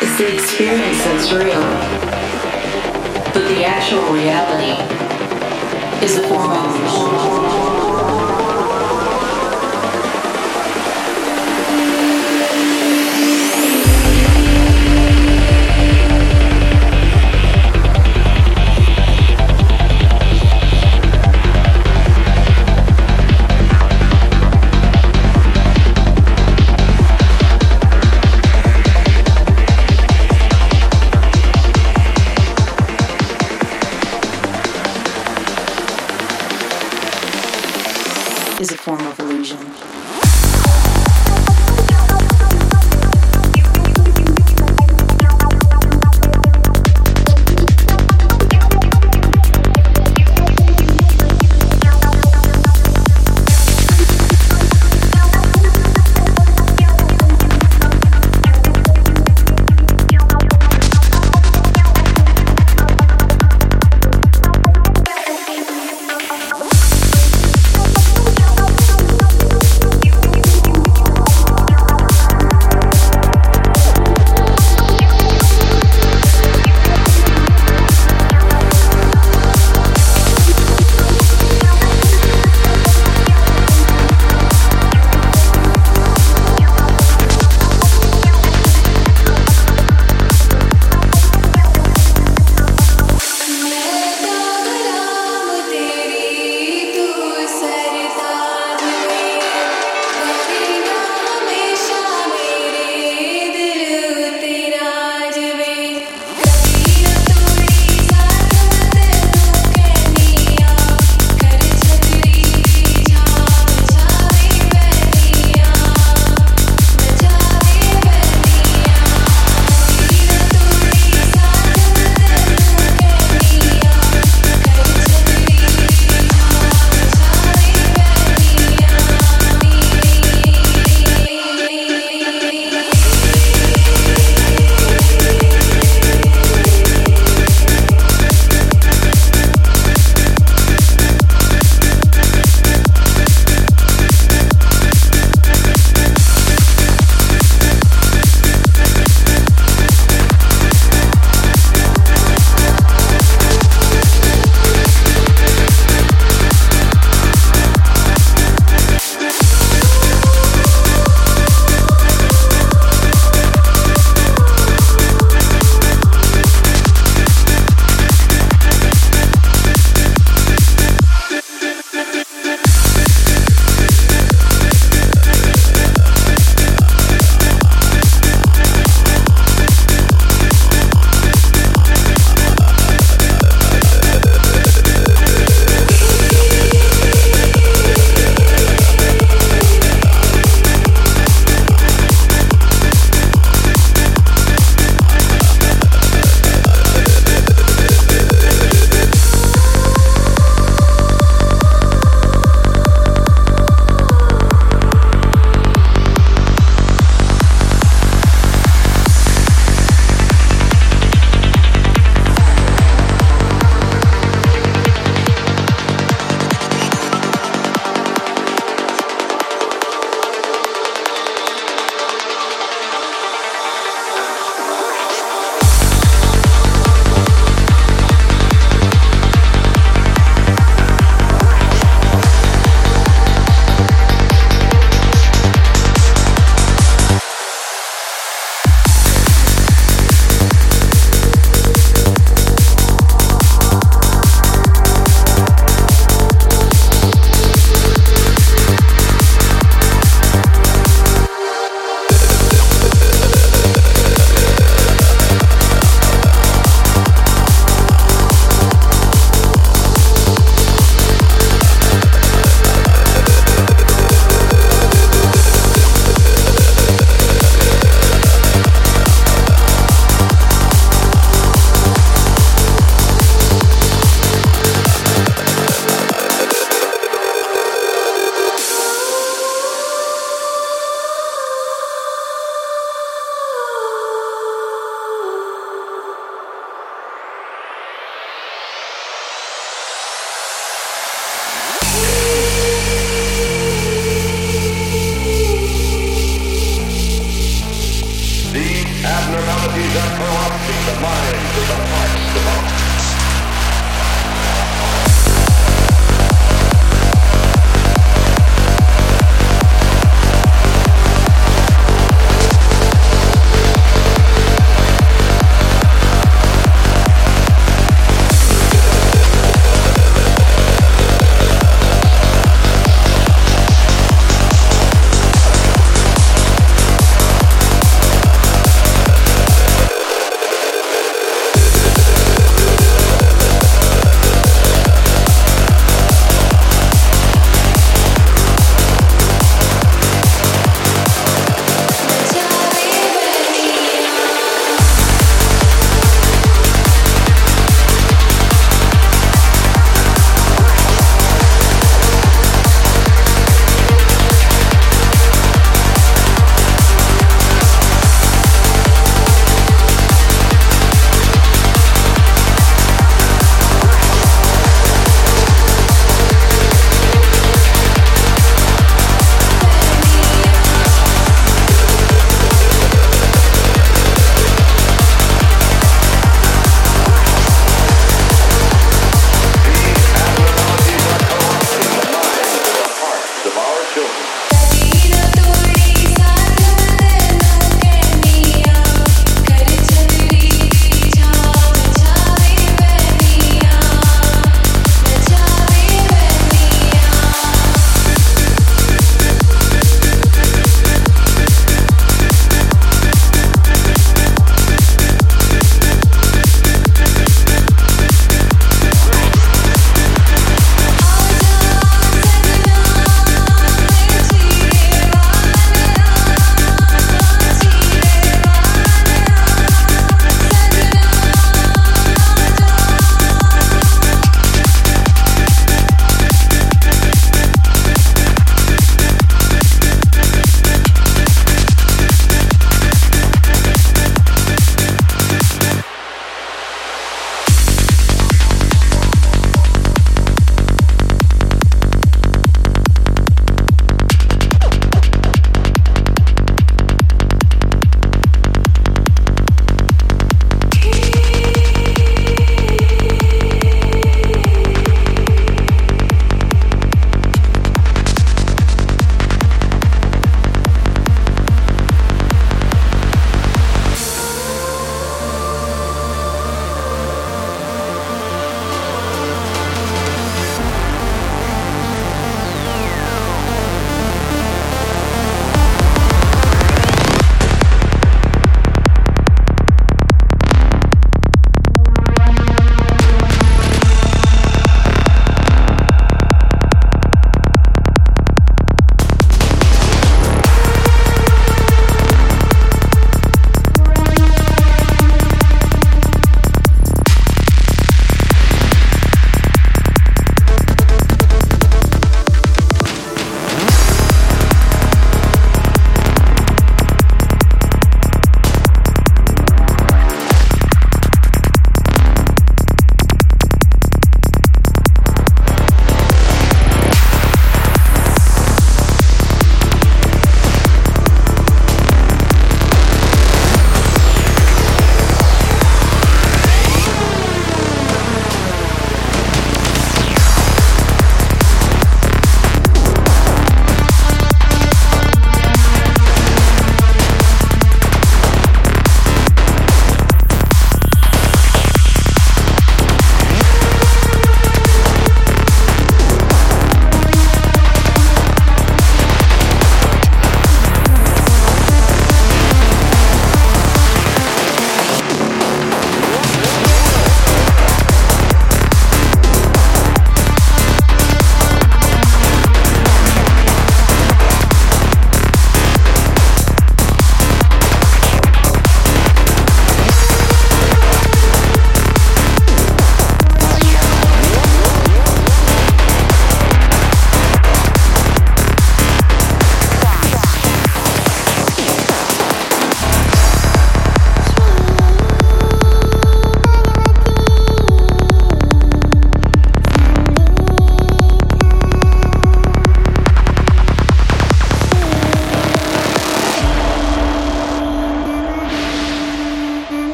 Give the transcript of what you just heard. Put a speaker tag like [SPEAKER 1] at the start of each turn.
[SPEAKER 1] It's
[SPEAKER 2] the
[SPEAKER 3] experience that's real, but the actual reality is the form of